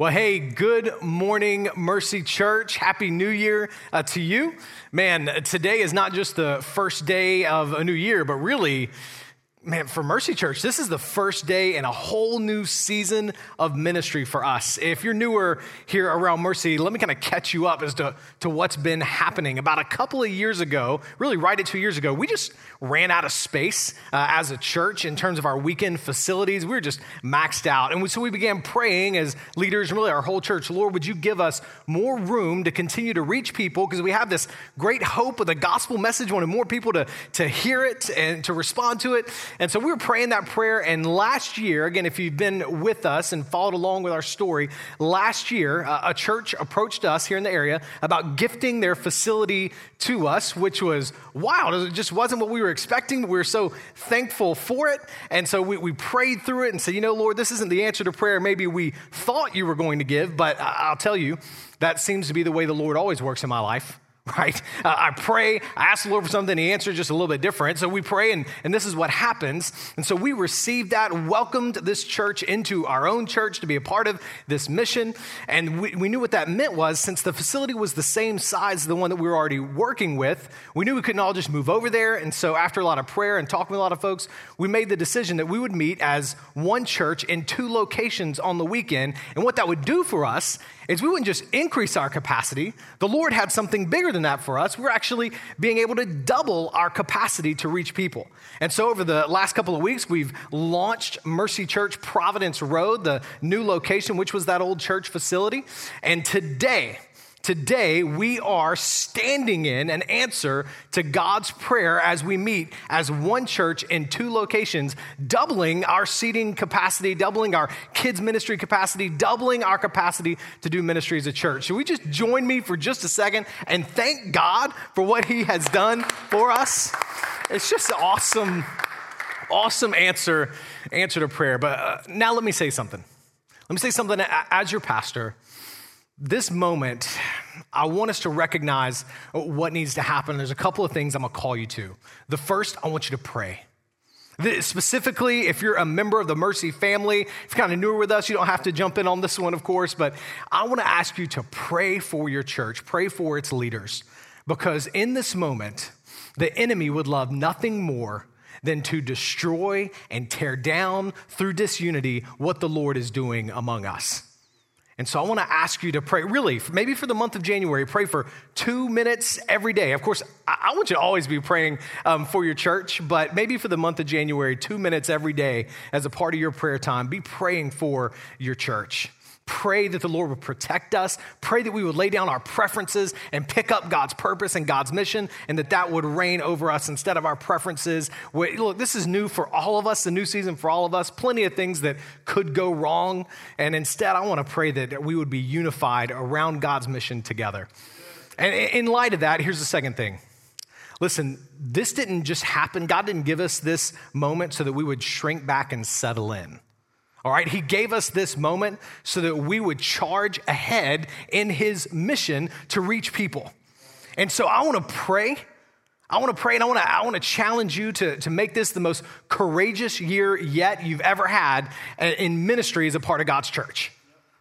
Well, hey, good morning, Mercy Church. Happy New Year uh, to you. Man, today is not just the first day of a new year, but really, Man, for Mercy Church, this is the first day in a whole new season of ministry for us. If you're newer here around Mercy, let me kind of catch you up as to, to what's been happening. About a couple of years ago, really right at two years ago, we just ran out of space uh, as a church in terms of our weekend facilities. We were just maxed out. And so we began praying as leaders, really our whole church, Lord, would you give us more room to continue to reach people? Because we have this great hope of the gospel message, wanted more people to, to hear it and to respond to it. And so we were praying that prayer. And last year, again, if you've been with us and followed along with our story, last year, uh, a church approached us here in the area about gifting their facility to us, which was wild. It just wasn't what we were expecting, but we were so thankful for it. And so we, we prayed through it and said, you know, Lord, this isn't the answer to prayer maybe we thought you were going to give, but I'll tell you, that seems to be the way the Lord always works in my life right? Uh, I pray, I ask the Lord for something, He answers just a little bit different. So we pray, and, and this is what happens. And so we received that, welcomed this church into our own church to be a part of this mission. And we, we knew what that meant was since the facility was the same size as the one that we were already working with, we knew we couldn't all just move over there. And so after a lot of prayer and talking with a lot of folks, we made the decision that we would meet as one church in two locations on the weekend. And what that would do for us is we wouldn't just increase our capacity. The Lord had something bigger than that for us. We're actually being able to double our capacity to reach people. And so over the last couple of weeks, we've launched Mercy Church Providence Road, the new location, which was that old church facility. And today, Today, we are standing in an answer to God's prayer as we meet as one church in two locations, doubling our seating capacity, doubling our kids' ministry capacity, doubling our capacity to do ministry as a church. Should we just join me for just a second and thank God for what He has done for us? It's just an awesome, awesome answer, answer to prayer. But uh, now let me say something. Let me say something as your pastor this moment, I want us to recognize what needs to happen. There's a couple of things I'm gonna call you to. The first, I want you to pray. Specifically, if you're a member of the Mercy family, if you're kind of newer with us, you don't have to jump in on this one, of course, but I want to ask you to pray for your church, pray for its leaders, because in this moment, the enemy would love nothing more than to destroy and tear down through disunity what the Lord is doing among us. And so I want to ask you to pray, really, maybe for the month of January, pray for two minutes every day. Of course, I want you to always be praying um, for your church, but maybe for the month of January, two minutes every day as a part of your prayer time, be praying for your church. Pray that the Lord would protect us. Pray that we would lay down our preferences and pick up God's purpose and God's mission, and that that would reign over us instead of our preferences. Look, this is new for all of us, the new season for all of us. Plenty of things that could go wrong. And instead, I want to pray that we would be unified around God's mission together. And in light of that, here's the second thing. Listen, this didn't just happen. God didn't give us this moment so that we would shrink back and settle in. All right, he gave us this moment so that we would charge ahead in his mission to reach people. And so I want to pray. I want to pray and I want to, I want to challenge you to, to make this the most courageous year yet you've ever had in ministry as a part of God's church.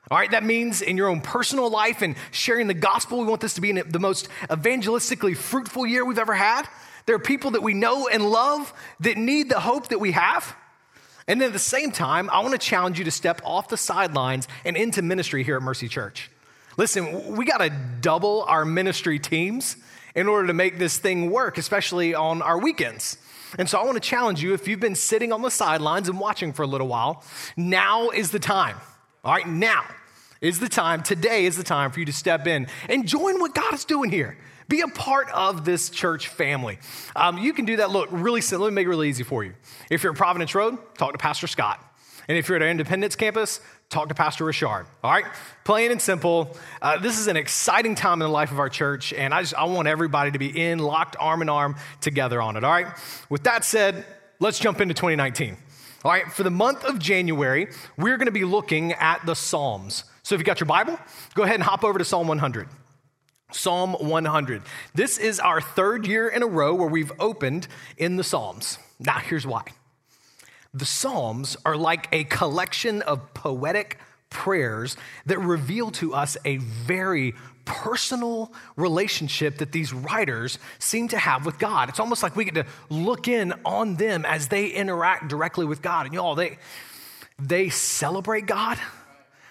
All right, that means in your own personal life and sharing the gospel, we want this to be the most evangelistically fruitful year we've ever had. There are people that we know and love that need the hope that we have. And then at the same time, I want to challenge you to step off the sidelines and into ministry here at Mercy Church. Listen, we got to double our ministry teams in order to make this thing work, especially on our weekends. And so I want to challenge you if you've been sitting on the sidelines and watching for a little while, now is the time. All right, now is the time. Today is the time for you to step in and join what God is doing here. Be a part of this church family. Um, you can do that. Look, really simple. Let me make it really easy for you. If you're at Providence Road, talk to Pastor Scott. And if you're at our Independence campus, talk to Pastor Richard. All right? Plain and simple. Uh, this is an exciting time in the life of our church, and I, just, I want everybody to be in, locked arm in arm together on it. All right? With that said, let's jump into 2019. All right, for the month of January, we're going to be looking at the Psalms. So if you got your Bible, go ahead and hop over to Psalm 100. Psalm 100. This is our third year in a row where we've opened in the Psalms. Now, here's why the Psalms are like a collection of poetic prayers that reveal to us a very personal relationship that these writers seem to have with God. It's almost like we get to look in on them as they interact directly with God. And y'all, they, they celebrate God.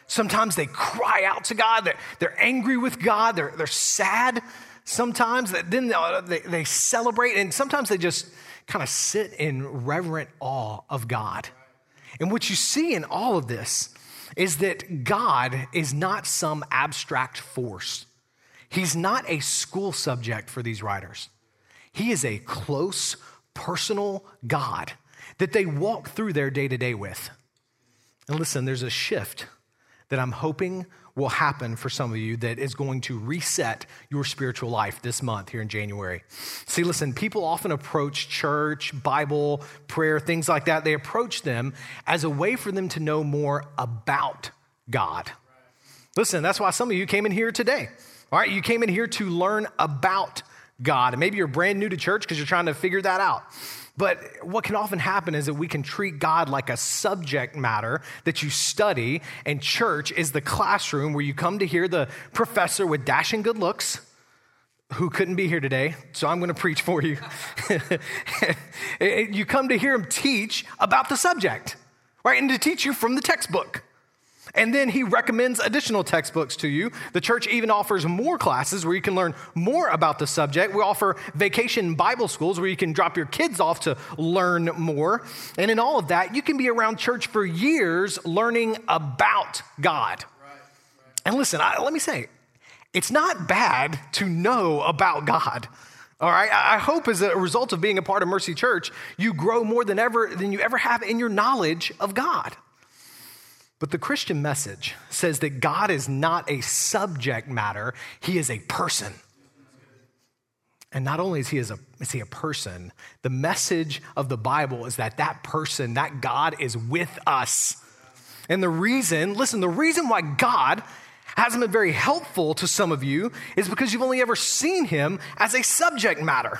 Sometimes they cry out to God. They're, they're angry with God. They're, they're sad sometimes. Then they, they celebrate. And sometimes they just kind of sit in reverent awe of God. And what you see in all of this is that God is not some abstract force. He's not a school subject for these writers. He is a close, personal God that they walk through their day to day with. And listen, there's a shift that I'm hoping will happen for some of you that is going to reset your spiritual life this month here in January. See, listen, people often approach church, Bible, prayer, things like that. They approach them as a way for them to know more about God. Listen, that's why some of you came in here today. All right, you came in here to learn about God. And maybe you're brand new to church because you're trying to figure that out. But what can often happen is that we can treat God like a subject matter that you study, and church is the classroom where you come to hear the professor with dashing good looks who couldn't be here today, so I'm going to preach for you. you come to hear him teach about the subject, right? And to teach you from the textbook. And then he recommends additional textbooks to you. The church even offers more classes where you can learn more about the subject. We offer vacation Bible schools where you can drop your kids off to learn more. And in all of that, you can be around church for years learning about God. Right, right. And listen, I, let me say, it's not bad to know about God. All right. I hope as a result of being a part of Mercy Church, you grow more than ever than you ever have in your knowledge of God. But the Christian message says that God is not a subject matter, He is a person. And not only is he, a, is he a person, the message of the Bible is that that person, that God, is with us. And the reason, listen, the reason why God hasn't been very helpful to some of you is because you've only ever seen him as a subject matter.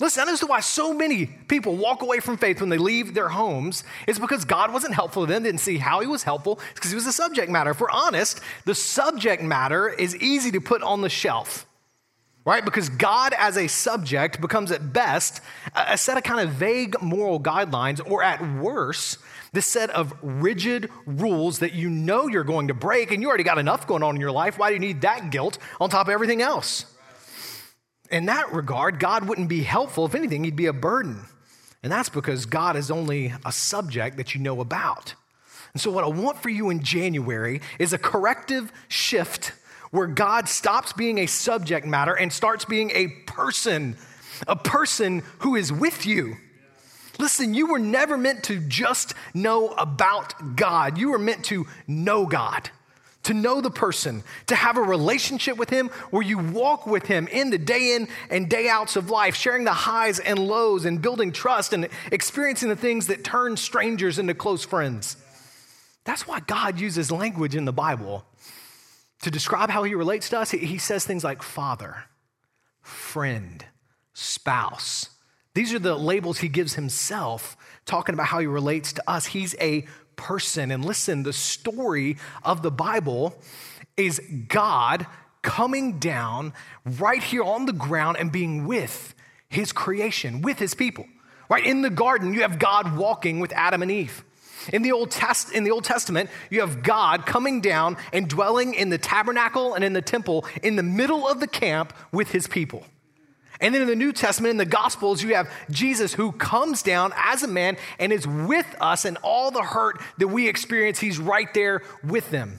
Listen, that is why so many people walk away from faith when they leave their homes. It's because God wasn't helpful to them, didn't see how he was helpful, it's because he was a subject matter. If we're honest, the subject matter is easy to put on the shelf, right? Because God as a subject becomes at best a set of kind of vague moral guidelines, or at worst, this set of rigid rules that you know you're going to break, and you already got enough going on in your life. Why do you need that guilt on top of everything else? In that regard, God wouldn't be helpful. If anything, he'd be a burden. And that's because God is only a subject that you know about. And so, what I want for you in January is a corrective shift where God stops being a subject matter and starts being a person, a person who is with you. Listen, you were never meant to just know about God, you were meant to know God to know the person, to have a relationship with him where you walk with him in the day in and day outs of life, sharing the highs and lows and building trust and experiencing the things that turn strangers into close friends. That's why God uses language in the Bible to describe how he relates to us. He says things like father, friend, spouse. These are the labels he gives himself, talking about how he relates to us. He's a person. And listen, the story of the Bible is God coming down right here on the ground and being with his creation, with his people. Right in the garden, you have God walking with Adam and Eve. In the, Old Test, in the Old Testament, you have God coming down and dwelling in the tabernacle and in the temple in the middle of the camp with his people. And then in the New Testament, in the Gospels, you have Jesus who comes down as a man and is with us, and all the hurt that we experience, he's right there with them.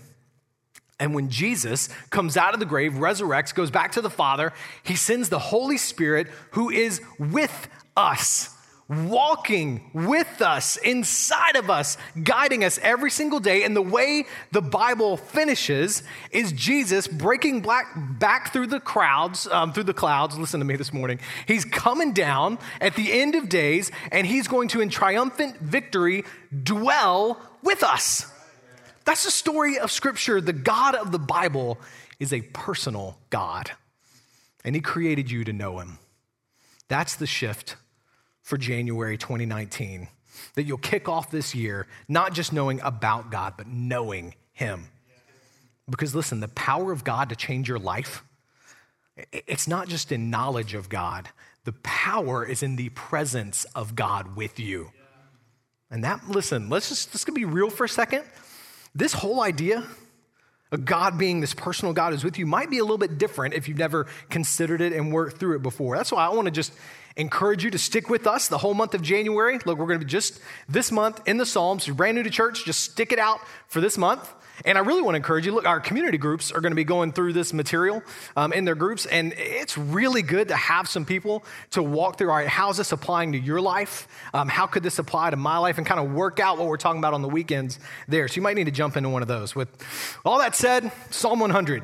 And when Jesus comes out of the grave, resurrects, goes back to the Father, he sends the Holy Spirit who is with us walking with us, inside of us, guiding us every single day. And the way the Bible finishes is Jesus breaking black, back through the crowds, um, through the clouds. Listen to me this morning. He's coming down at the end of days, and he's going to, in triumphant victory, dwell with us. That's the story of Scripture. The God of the Bible is a personal God, and he created you to know him. That's the shift for January 2019. That you'll kick off this year not just knowing about God, but knowing Him. Because listen, the power of God to change your life, it's not just in knowledge of God, the power is in the presence of God with you. And that, listen, let's just, let's be real for a second. This whole idea of God being this personal God who's with you might be a little bit different if you've never considered it and worked through it before. That's why I want to just encourage you to stick with us the whole month of January. Look, we're going to be just this month in the Psalms. You're brand new to church, just stick it out for this month. And I really want to encourage you look, our community groups are going to be going through this material um, in their groups. And it's really good to have some people to walk through all right, how's this applying to your life? Um, how could this apply to my life? And kind of work out what we're talking about on the weekends there. So you might need to jump into one of those. With all that said, Psalm 100.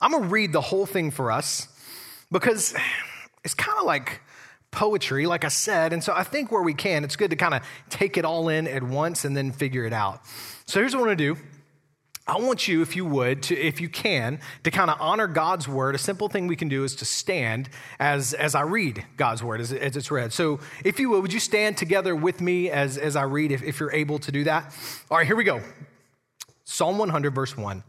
I'm going to read the whole thing for us because it's kind of like poetry, like I said. And so I think where we can, it's good to kind of take it all in at once and then figure it out. So here's what I want to do. I want you, if you would, to, if you can, to kind of honor God's word. A simple thing we can do is to stand as, as I read God's word, as, as it's read. So, if you would, would you stand together with me as, as I read, if, if you're able to do that? All right, here we go. Psalm 100, verse 1.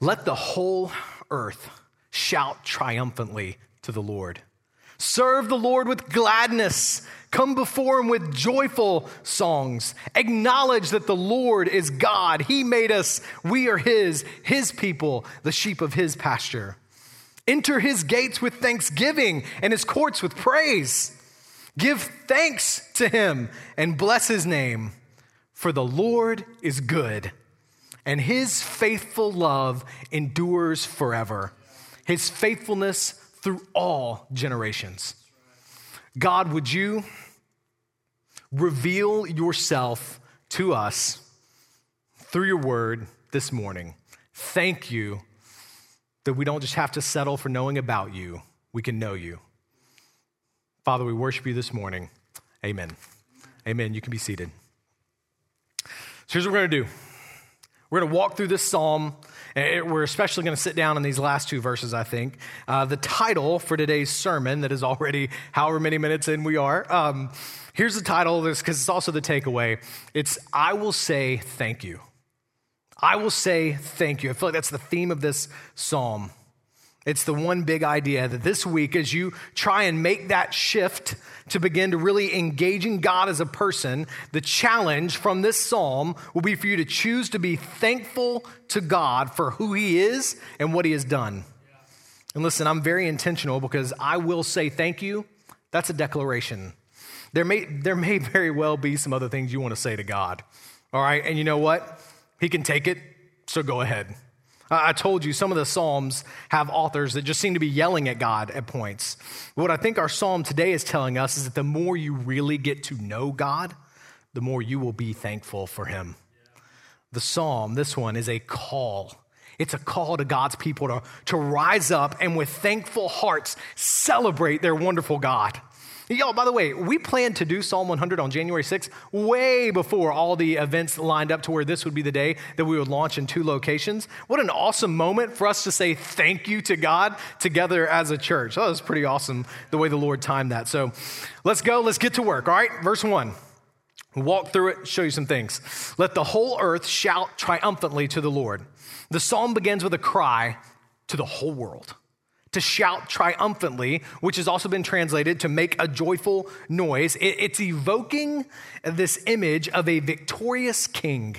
Let the whole earth shout triumphantly to the Lord. Serve the Lord with gladness. Come before him with joyful songs. Acknowledge that the Lord is God. He made us. We are his, his people, the sheep of his pasture. Enter his gates with thanksgiving and his courts with praise. Give thanks to him and bless his name, for the Lord is good, and his faithful love endures forever. His faithfulness through all generations. God, would you reveal yourself to us through your word this morning? Thank you that we don't just have to settle for knowing about you, we can know you. Father, we worship you this morning. Amen. Amen. You can be seated. So here's what we're going to do we're going to walk through this psalm we're especially going to sit down in these last two verses, I think. Uh, the title for today's sermon, that is already however many minutes in we are, um, here's the title of this because it's also the takeaway. It's I will say thank you. I will say thank you. I feel like that's the theme of this psalm. It's the one big idea that this week, as you try and make that shift to begin to really engaging God as a person, the challenge from this psalm will be for you to choose to be thankful to God for who He is and what He has done. And listen, I'm very intentional because I will say thank you. That's a declaration. There may, there may very well be some other things you want to say to God. All right. And you know what? He can take it, so go ahead. I told you some of the Psalms have authors that just seem to be yelling at God at points. What I think our Psalm today is telling us is that the more you really get to know God, the more you will be thankful for Him. The Psalm, this one, is a call. It's a call to God's people to, to rise up and with thankful hearts celebrate their wonderful God. Y'all, by the way, we planned to do Psalm 100 on January 6th way before all the events lined up to where this would be the day that we would launch in two locations. What an awesome moment for us to say thank you to God together as a church. That was pretty awesome the way the Lord timed that. So let's go, let's get to work, all right? Verse 1. Walk through it, show you some things. Let the whole earth shout triumphantly to the Lord. The psalm begins with a cry to the whole world to shout triumphantly, which has also been translated to make a joyful noise. It's evoking this image of a victorious king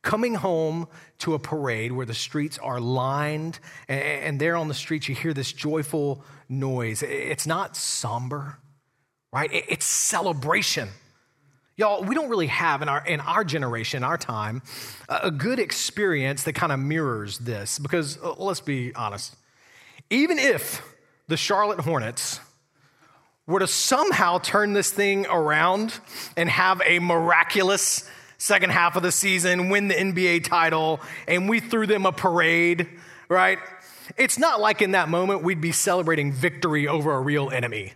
coming home to a parade where the streets are lined, and there on the streets you hear this joyful noise. It's not somber, right? It's celebration. Y'all, we don't really have in our, in our generation, our time, a good experience that kind of mirrors this because uh, let's be honest even if the Charlotte Hornets were to somehow turn this thing around and have a miraculous second half of the season, win the NBA title, and we threw them a parade, right? It's not like in that moment we'd be celebrating victory over a real enemy.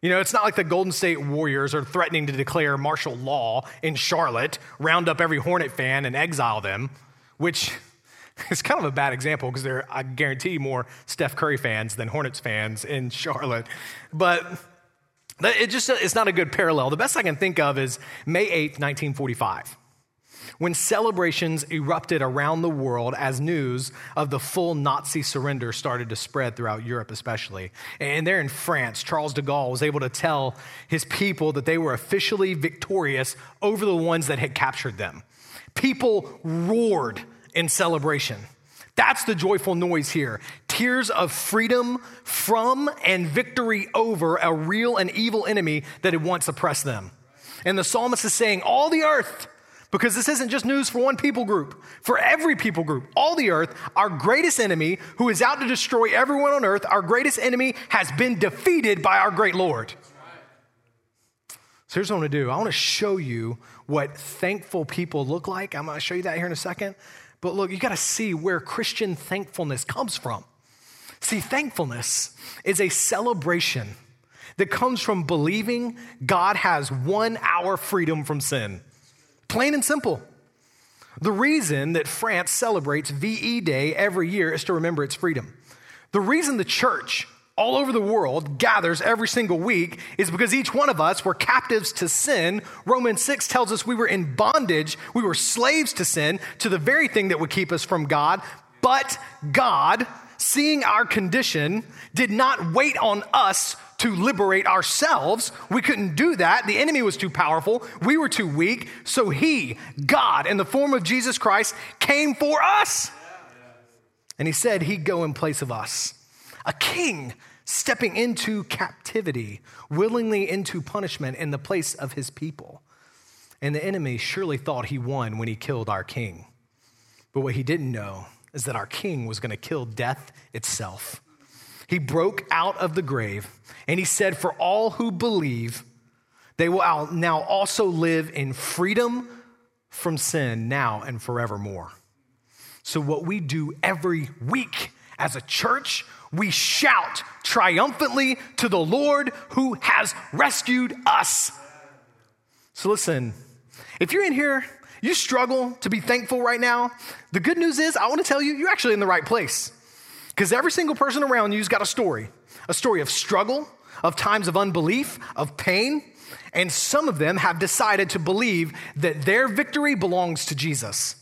You know, it's not like the Golden State Warriors are threatening to declare martial law in Charlotte, round up every Hornet fan and exile them, which It's kind of a bad example because there, I guarantee, more Steph Curry fans than Hornets fans in Charlotte. But it just it's not a good parallel. The best I can think of is May 8th, 1945. when celebrations erupted around the world as news of the full Nazi surrender started to spread throughout Europe, especially. And there in France, Charles de Gaulle was able to tell his people that they were officially victorious over the ones that had captured them. People roared in celebration. That's the joyful noise here. Tears of freedom from and victory over a real and evil enemy that had once oppressed them. And the psalmist is saying, All the earth, because this isn't just news for one people group, for every people group, all the earth, our greatest enemy, who is out to destroy everyone on earth, our greatest enemy has been defeated by our great Lord. So here's what I want to do I want to show you what thankful people look like. I'm going to show you that here in a second. But look, you got to see where Christian thankfulness comes from. See, thankfulness is a celebration that comes from believing God has won our freedom from sin. Plain and simple. The reason that France celebrates VE Day every year is to remember its freedom. The reason the church all over the world gathers every single week is because each one of us were captives to sin. Romans 6 tells us we were in bondage, we were slaves to sin, to the very thing that would keep us from God. But God, seeing our condition, did not wait on us to liberate ourselves. We couldn't do that. The enemy was too powerful. We were too weak. So he, God, in the form of Jesus Christ, came for us. And he said he'd go in place of us. A king stepping into captivity, willingly into punishment in the place of his people. And the enemy surely thought he won when he killed our king. But what he didn't know is that our king was going to kill death itself. He broke out of the grave and he said, For all who believe, they will now also live in freedom from sin now and forevermore. So, what we do every week as a church, we shout triumphantly to the Lord who has rescued us. So, listen, if you're in here, you struggle to be thankful right now, the good news is, I want to tell you, you're actually in the right place. Because every single person around you's got a story a story of struggle, of times of unbelief, of pain. And some of them have decided to believe that their victory belongs to Jesus.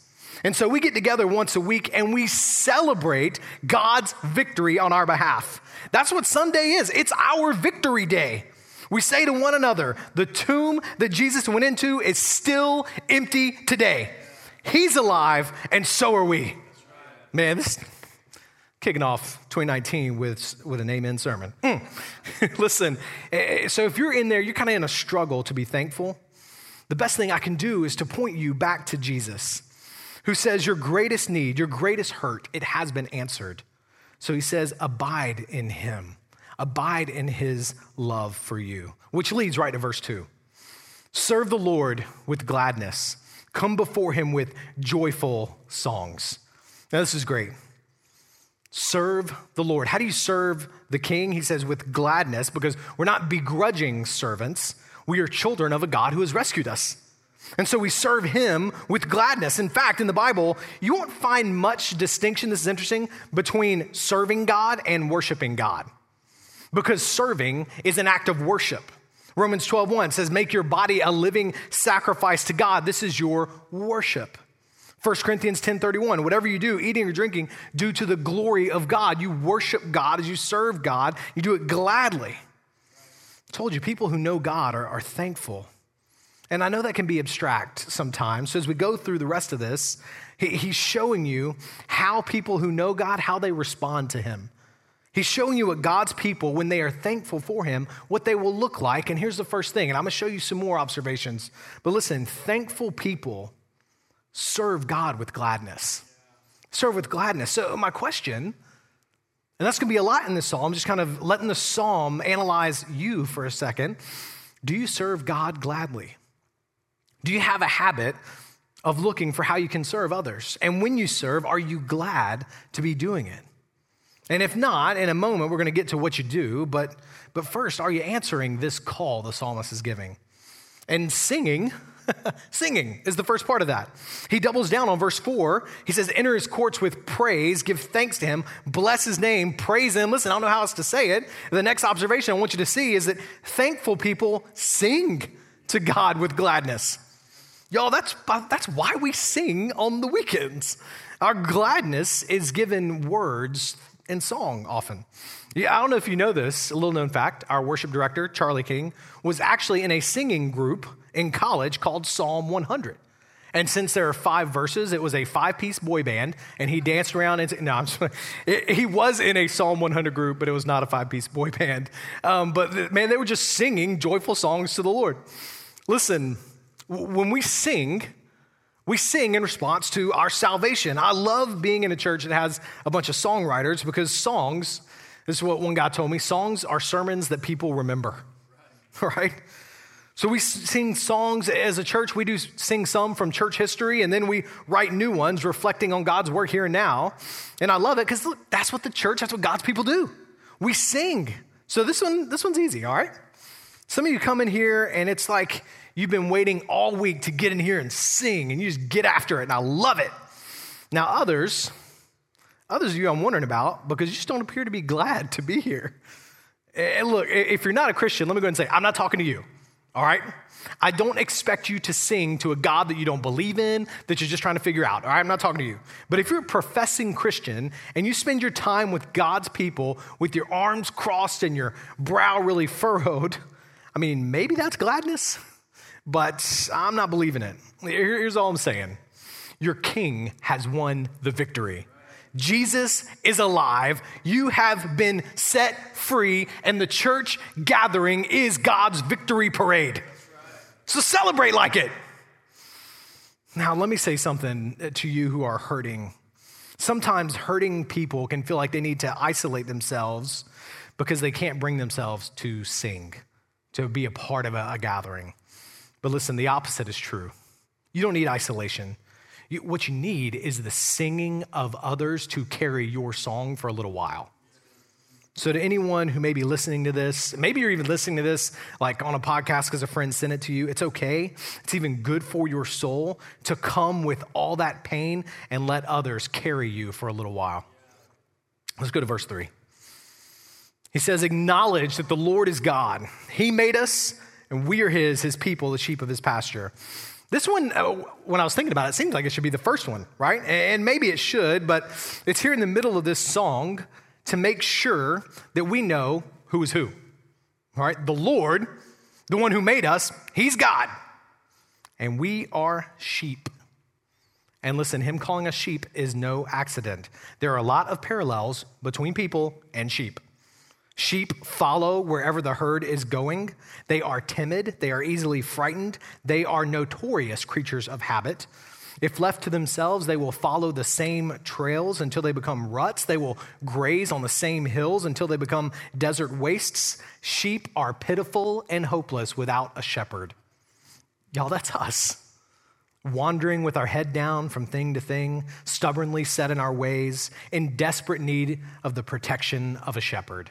And so we get together once a week and we celebrate God's victory on our behalf. That's what Sunday is. It's our victory day. We say to one another, the tomb that Jesus went into is still empty today. He's alive, and so are we. Man, this kicking off 2019 with, with an amen sermon. Mm. Listen, eh, eh, so if you're in there, you're kind of in a struggle to be thankful. The best thing I can do is to point you back to Jesus, who says, Your greatest need, your greatest hurt, it has been answered. So he says, Abide in him, abide in his love for you, which leads right to verse 2. Serve the Lord with gladness, come before him with joyful songs. Now, this is great. Serve the Lord. How do you serve the king? He says, with gladness, because we're not begrudging servants. We are children of a God who has rescued us. And so we serve him with gladness. In fact, in the Bible, you won't find much distinction, this is interesting, between serving God and worshiping God. Because serving is an act of worship. Romans 12:1 says, Make your body a living sacrifice to God. This is your worship. 1 Corinthians 10:31 whatever you do eating or drinking do to the glory of God you worship God as you serve God you do it gladly I told you people who know God are, are thankful and I know that can be abstract sometimes so as we go through the rest of this he, he's showing you how people who know God how they respond to him He's showing you what God's people, when they are thankful for Him, what they will look like. And here's the first thing, and I'm gonna show you some more observations. But listen, thankful people serve God with gladness. Serve with gladness. So, my question, and that's going to be a lot in this psalm, just kind of letting the psalm analyze you for a second. Do you serve God gladly? Do you have a habit of looking for how you can serve others? And when you serve, are you glad to be doing it? And if not, in a moment, we're going to get to what you do, but, but first, are you answering this call the psalmist is giving? And singing Singing is the first part of that. He doubles down on verse 4. He says, Enter his courts with praise, give thanks to him, bless his name, praise him. Listen, I don't know how else to say it. The next observation I want you to see is that thankful people sing to God with gladness. Y'all, that's, that's why we sing on the weekends. Our gladness is given words and song often. Yeah, I don't know if you know this, a little known fact. Our worship director, Charlie King, was actually in a singing group in college called Psalm 100. And since there are five verses, it was a five piece boy band, and he danced around. And, no, I'm it, he was in a Psalm 100 group, but it was not a five piece boy band. Um, but man, they were just singing joyful songs to the Lord. Listen, when we sing, we sing in response to our salvation. I love being in a church that has a bunch of songwriters because songs, this is what one guy told me songs are sermons that people remember, right? So we sing songs as a church. We do sing some from church history, and then we write new ones reflecting on God's work here and now. And I love it because that's what the church, that's what God's people do. We sing. So this one, this one's easy, all right? Some of you come in here and it's like you've been waiting all week to get in here and sing, and you just get after it, and I love it. Now, others, others of you I'm wondering about because you just don't appear to be glad to be here. And look, eh, if you're not a Christian, let me go ahead and say, I'm not talking to you all right? I don't expect you to sing to a God that you don't believe in, that you're just trying to figure out, all right? I'm not talking to you. But if you're a professing Christian and you spend your time with God's people with your arms crossed and your brow really furrowed, I mean, maybe that's gladness, but I'm not believing it. Here's all I'm saying your king has won the victory. Jesus is alive. You have been set free, and the church gathering is God's victory parade. So celebrate like it. Now, let me say something to you who are hurting. Sometimes hurting people can feel like they need to isolate themselves because they can't bring themselves to sing, to be a part of a, a gathering. But listen, the opposite is true. You don't need isolation. You, what you need is the singing of others to carry your song for a little while. So, to anyone who may be listening to this, maybe you're even listening to this like on a podcast because a friend sent it to you, it's okay. It's even good for your soul to come with all that pain and let others carry you for a little while. Let's go to verse three. He says, Acknowledge that the Lord is God. He made us, and we are His, His people, the sheep of His pasture. This one, uh, when I was thinking about it, it seems like it should be the first one, right? And maybe it should, but it's here in the middle of this song to make sure that we know who is who, all right? The Lord, the one who made us, He's God, and we are sheep. And listen, Him calling us sheep is no accident. There are a lot of parallels between people and sheep. Sheep follow wherever the herd is going. They are timid. They are easily frightened. They are notorious creatures of habit. If left to themselves, they will follow the same trails until they become ruts. They will graze on the same hills until they become desert wastes. Sheep are pitiful and hopeless without a shepherd. Y'all, that's us. Wandering with our head down from thing to thing, stubbornly set in our ways, in desperate need of the protection of a shepherd.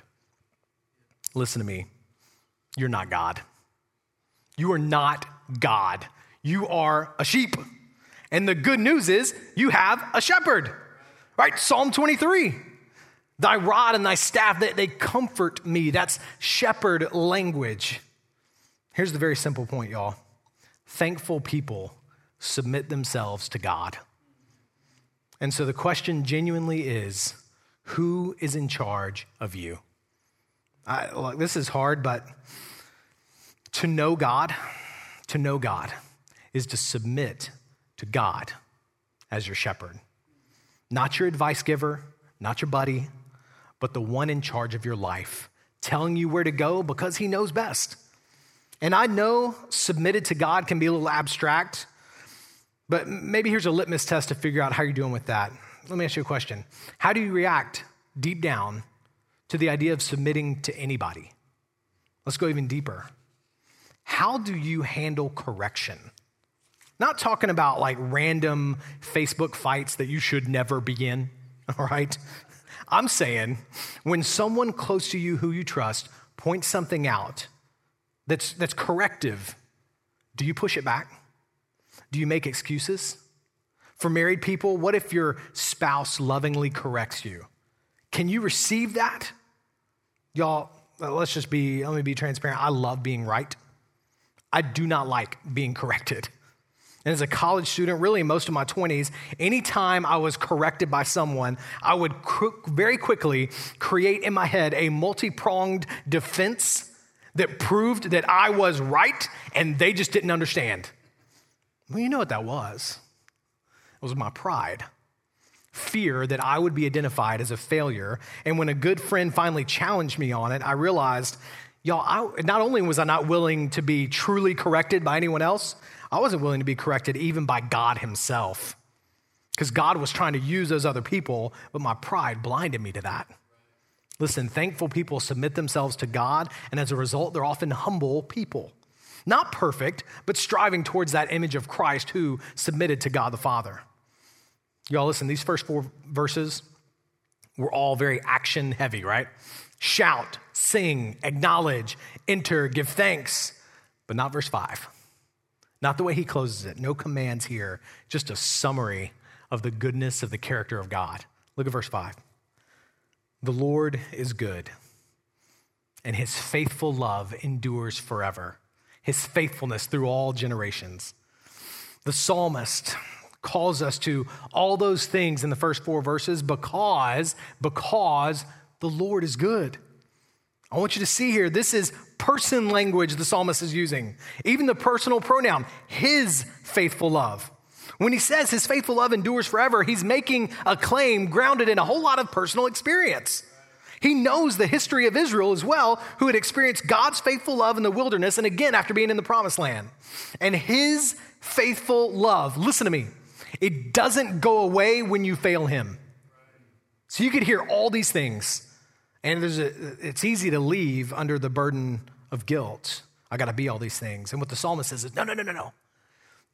Listen to me. You're not God. You are not God. You are a sheep. And the good news is you have a shepherd, right? Psalm 23. Thy rod and thy staff, they, they comfort me. That's shepherd language. Here's the very simple point, y'all. Thankful people submit themselves to God. And so the question genuinely is who is in charge of you? I, look, this is hard, but to know God, to know God is to submit to God as your shepherd. Not your advice giver, not your buddy, but the one in charge of your life, telling you where to go because he knows best. And I know submitted to God can be a little abstract, but maybe here's a litmus test to figure out how you're doing with that. Let me ask you a question How do you react deep down to the idea of submitting to anybody. Let's go even deeper. How do you handle correction? Not talking about like random Facebook fights that you should never begin, all right? I'm saying when someone close to you who you trust points something out that's, that's corrective, do you push it back? Do you make excuses? For married people, what if your spouse lovingly corrects you? Can you receive that? Y'all, uh, let's just be, let me be transparent. I love being right. I do not like being corrected. And as a college student, really most of my 20s, anytime I was corrected by someone, I would very quickly create in my head a multi pronged defense that proved that I was right and they just didn't understand. Well, you know what that was? It was my pride. Fear that I would be identified as a failure. And when a good friend finally challenged me on it, I realized, y'all, I, not only was I not willing to be truly corrected by anyone else, I wasn't willing to be corrected even by God Himself. Because God was trying to use those other people, but my pride blinded me to that. Listen, thankful people submit themselves to God, and as a result, they're often humble people. Not perfect, but striving towards that image of Christ who submitted to God the Father. Y'all, listen, these first four verses were all very action heavy, right? Shout, sing, acknowledge, enter, give thanks, but not verse five. Not the way he closes it. No commands here, just a summary of the goodness of the character of God. Look at verse 5. The Lord is good, and his faithful love endures forever, his faithfulness through all generations. The psalmist calls us to all those things in the first four verses because because the Lord is good. I want you to see here, this is person language the psalmist is using. Even the personal pronoun, his faithful love. When he says his faithful love endures forever, he's making a claim grounded in a whole lot of personal experience. He knows the history of Israel as well, who had experienced God's faithful love in the wilderness and again after being in the promised land. And his faithful love, listen to me, it doesn't go away when you fail him. So you could hear all these things and there's a, it's easy to leave under the burden of guilt. I got to be all these things. And what the psalmist says is no, no, no, no, no.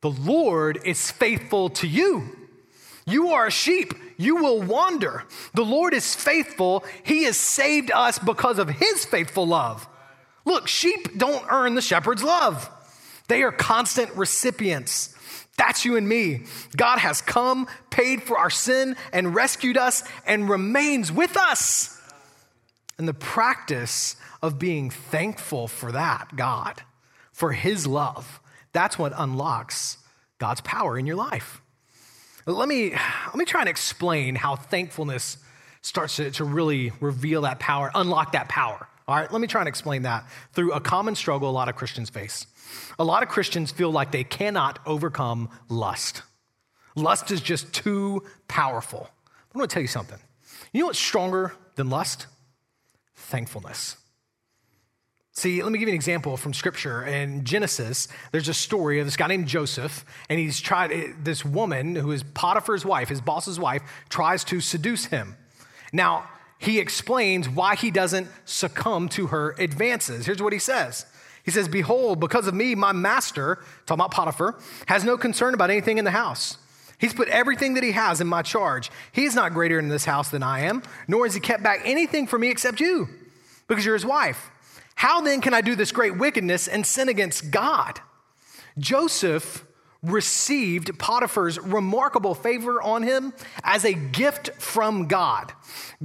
The Lord is faithful to you. You are a sheep. You will wander. The Lord is faithful. He has saved us because of his faithful love. Look, sheep don't earn the shepherd's love, they are constant recipients. That's you and me. God has come, paid for our sin, and rescued us, and remains with us and the practice of being thankful for that, God, for His love. That's what unlocks God's power in your life. Let me, let me try and explain how thankfulness starts to, to really reveal that power, unlock that power. All right, let me try and explain that through a common struggle a lot of Christians face. A lot of Christians feel like they cannot overcome lust. Lust is just too powerful. I'm gonna tell you something. You know what's stronger than lust? thankfulness. See, let me give you an example from scripture. In Genesis, there's a story of this guy named Joseph, and he's tried, this woman who is Potiphar's wife, his boss's wife, tries to seduce him. Now, he explains why he doesn't succumb to her advances. Here's what he says He says, Behold, because of me, my master, talking about Potiphar, has no concern about anything in the house. He's put everything that he has in my charge. He is not greater in this house than I am, nor has he kept back anything from me except you because you're his wife. How then can I do this great wickedness and sin against God? Joseph received Potiphar's remarkable favor on him as a gift from God.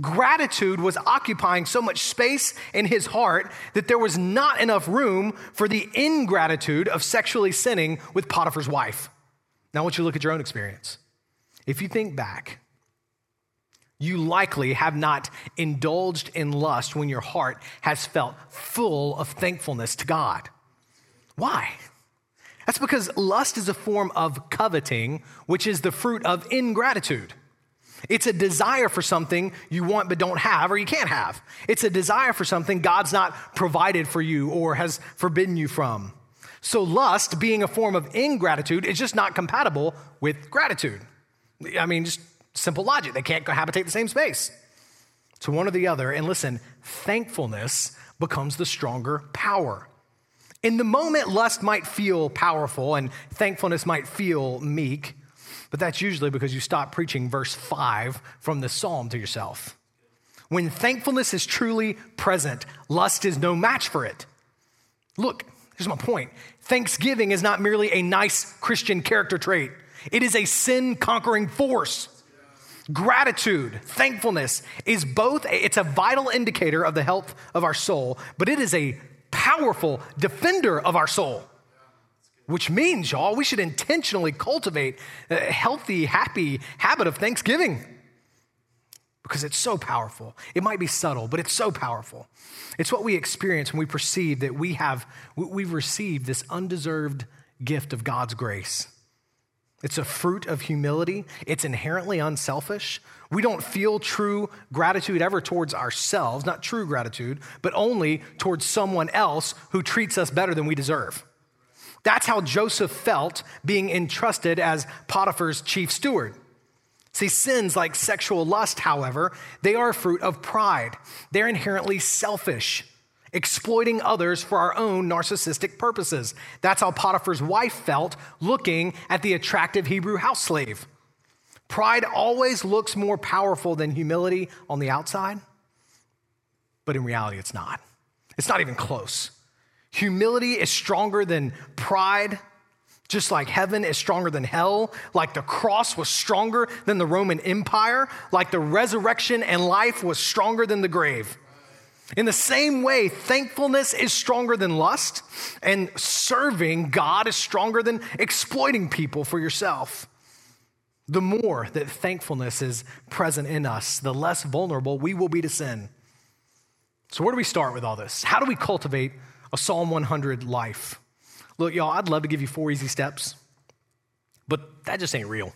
Gratitude was occupying so much space in his heart that there was not enough room for the ingratitude of sexually sinning with Potiphar's wife. Now, I want you to look at your own experience. If you think back, you likely have not indulged in lust when your heart has felt full of thankfulness to God. Why? That's because lust is a form of coveting, which is the fruit of ingratitude. It's a desire for something you want but don't have or you can't have. It's a desire for something God's not provided for you or has forbidden you from. So, lust, being a form of ingratitude, is just not compatible with gratitude. I mean, just Simple logic. They can't cohabitate the same space. To one or the other. And listen, thankfulness becomes the stronger power. In the moment, lust might feel powerful and thankfulness might feel meek, but that's usually because you stop preaching verse 5 from the psalm to yourself. When thankfulness is truly present, lust is no match for it. Look, here's my point thanksgiving is not merely a nice Christian character trait, it is a sin conquering force. Gratitude, thankfulness is both, it's a vital indicator of the health of our soul, but it is a powerful defender of our soul. which means, y'all, we should intentionally cultivate a healthy, happy habit of thanksgiving because it's so powerful. It might be subtle, but it's so powerful. It's what we experience when we perceive that we have we've received this undeserved gift of God's grace. It's a fruit of humility. It's inherently unselfish. We don't feel true gratitude ever towards ourselves, not true gratitude, but only towards someone else who treats us better than we deserve. That's how Joseph felt being entrusted as Potiphar's chief steward. See, sins like sexual lust, however, they are a fruit of pride. They're inherently selfish, exploiting others for our own narcissistic purposes. That's how Potiphar's wife felt looking at the attractive Hebrew house slave. Pride always looks more powerful than humility on the outside, but in reality, it's not. It's not even close. Humility is stronger than pride, just like heaven is stronger than hell, like the cross was stronger than the Roman Empire, like the resurrection and life was stronger than the grave. In the same way, thankfulness is stronger than lust, and serving God is stronger than exploiting people for yourself. The more that thankfulness is present in us, the less vulnerable we will be to sin. So, where do we start with all this? How do we cultivate a Psalm 100 life? Look, y'all, I'd love to give you four easy steps, but that just ain't real.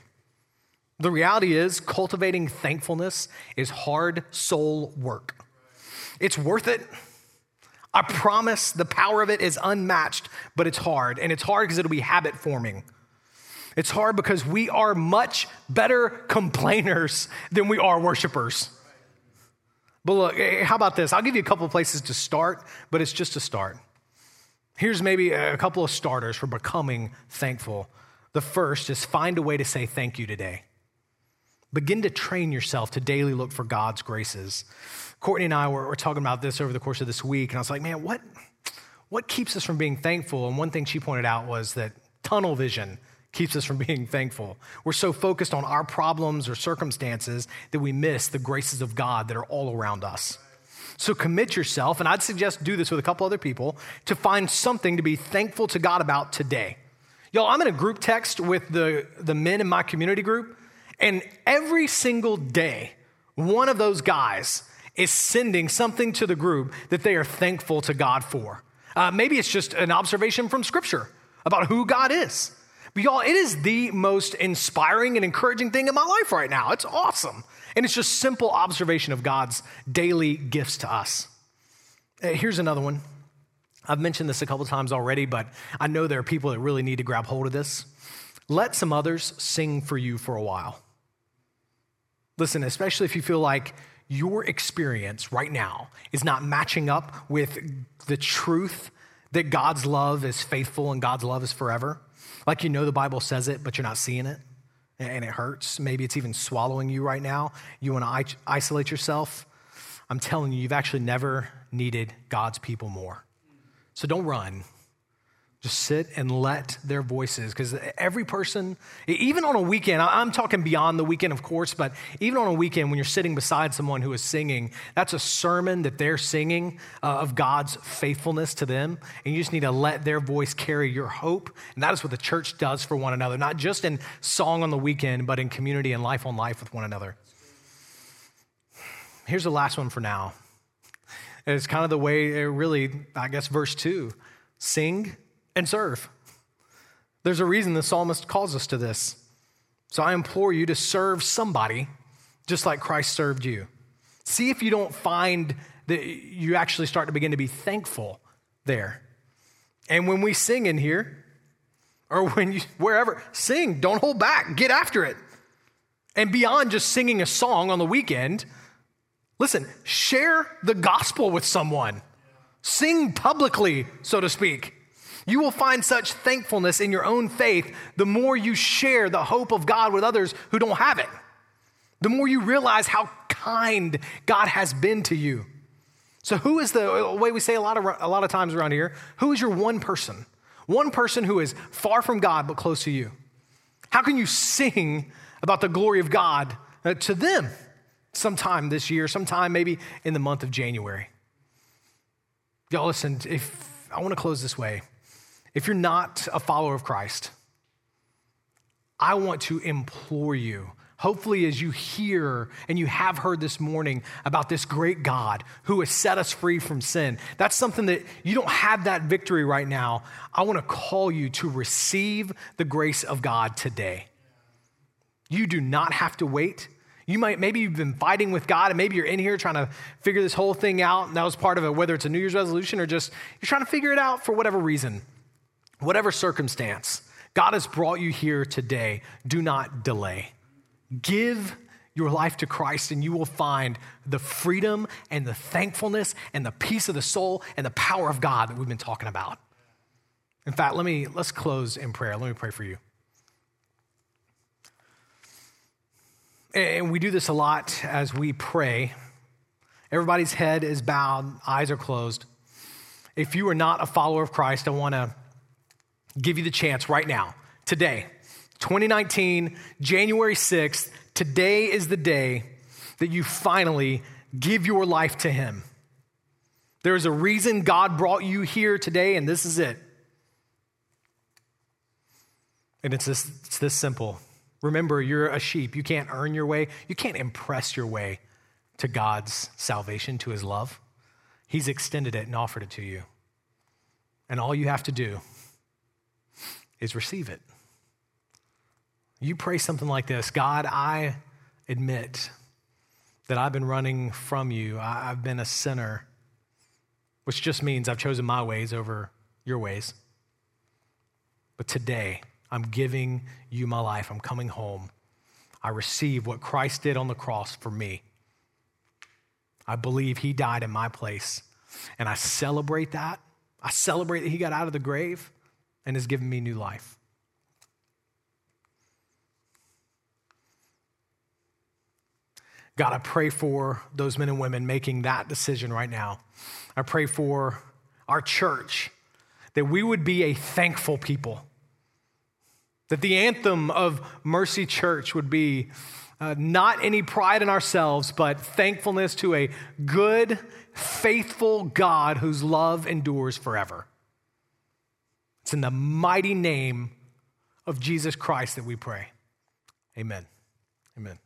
The reality is, cultivating thankfulness is hard soul work. It's worth it. I promise the power of it is unmatched, but it's hard. And it's hard because it'll be habit forming. It's hard because we are much better complainers than we are worshipers. But look, eh, eh, how about this? I'll give you a couple places to start, but it's just a start. Here's maybe a couple of starters for becoming thankful. The first is find a way to say thank you today. Begin to train yourself to daily look for God's graces. Courtney and I were, were, talking about this over the course of this week, and I was like, man, what, what keeps us from being thankful? And one thing she pointed out was that tunnel vision keeps us from being thankful. We're so focused on our problems or circumstances that we miss the graces of God that are all around us. So commit yourself, and I'd suggest do this with a couple other people, to find something to be thankful to God about today. Y'all, I'm in a group text with the, the men in my community group, and every single day, one of those guys is sending something to the group that they are thankful to God for. Uh, maybe it's just an observation from Scripture about who God is. But y'all, it is the most inspiring and encouraging thing in my life right now. It's awesome. And it's just simple observation of God's daily gifts to us. Uh, here's another one. I've mentioned this a couple times already, but I know there are people that really need to grab hold of this. Let some others sing for you for a while. Listen, especially if you feel like your experience right now is not matching up with the truth that God's love is faithful and God's love is forever. Like you know the Bible says it, but you're not seeing it and it hurts. Maybe it's even swallowing you right now. You want to isolate yourself. I'm telling you, you've actually never needed God's people more. So don't run. Just sit and let their voices, because every person, even on a weekend, I'm talking beyond the weekend, of course, but even on a weekend when you're sitting beside someone who is singing, that's a sermon that they're singing uh, of God's faithfulness to them. And you just need to let their voice carry your hope. And that is what the church does for one another, not just in song on the weekend, but in community and life on life with one another. Here's the last one for now. It's kind of the way, it really, I guess, verse two sing and serve. There's a reason the psalmist calls us to this. So I implore you to serve somebody just like Christ served you. See if you don't find that you actually start to begin to be thankful there. And when we sing in here, or when you, wherever, sing, don't hold back, get after it. And beyond just singing a song on the weekend, listen, share the gospel with someone. Sing publicly, so to speak. You will find such thankfulness in your own faith the more you share the hope of God with others who don't have it. The more you realize how kind God has been to you. So, who is the way we say a lot of, a lot of times around here? Who is your one person? One person who is far from God but close to you. How can you sing about the glory of God uh, to them sometime this year, sometime maybe in the month of January? Y'all, listen, if I want to close this way. If you're not a follower of Christ, I want to implore you Hopefully, as you hear and you have heard this morning about this great God who has set us free from sin, that's something that you don't have that victory right now. I want to call you to receive the grace of God today. You do not have to wait. You might, maybe you've been fighting with God and maybe you're in here trying to figure this whole thing out. And that was part of it, whether it's a New Year's resolution or just you're trying to figure it out for whatever reason, whatever circumstance. God has brought you here today. Do not delay. Give your life to Christ, and you will find the freedom and the thankfulness and the peace of the soul and the power of God that we've been talking about. In fact, let me let's close in prayer. Let me pray for you. And we do this a lot as we pray. Everybody's head is bowed, eyes are closed. If you are not a follower of Christ, I want to give you the chance right now, today, 2019, January 6th, today is the day that you finally give your life to Him. There's a reason God brought you here today, and this is it. And it's this, it's this simple. Remember, you're a sheep. You can't earn your way, you can't impress your way to God's salvation, to His love. He's extended it and offered it to you. And all you have to do is receive it. You pray something like this God, I admit that I've been running from you. I've been a sinner, which just means I've chosen my ways over your ways. But today, I'm giving you my life. I'm coming home. I receive what Christ did on the cross for me. I believe he died in my place. And I celebrate that. I celebrate that he got out of the grave and has given me new life. God, I pray for those men and women making that decision right now. I pray for our church that we would be a thankful people. That the anthem of Mercy Church would be uh, not any pride in ourselves, but thankfulness to a good, faithful God whose love endures forever. It's in the mighty name of Jesus Christ that we pray. Amen. Amen.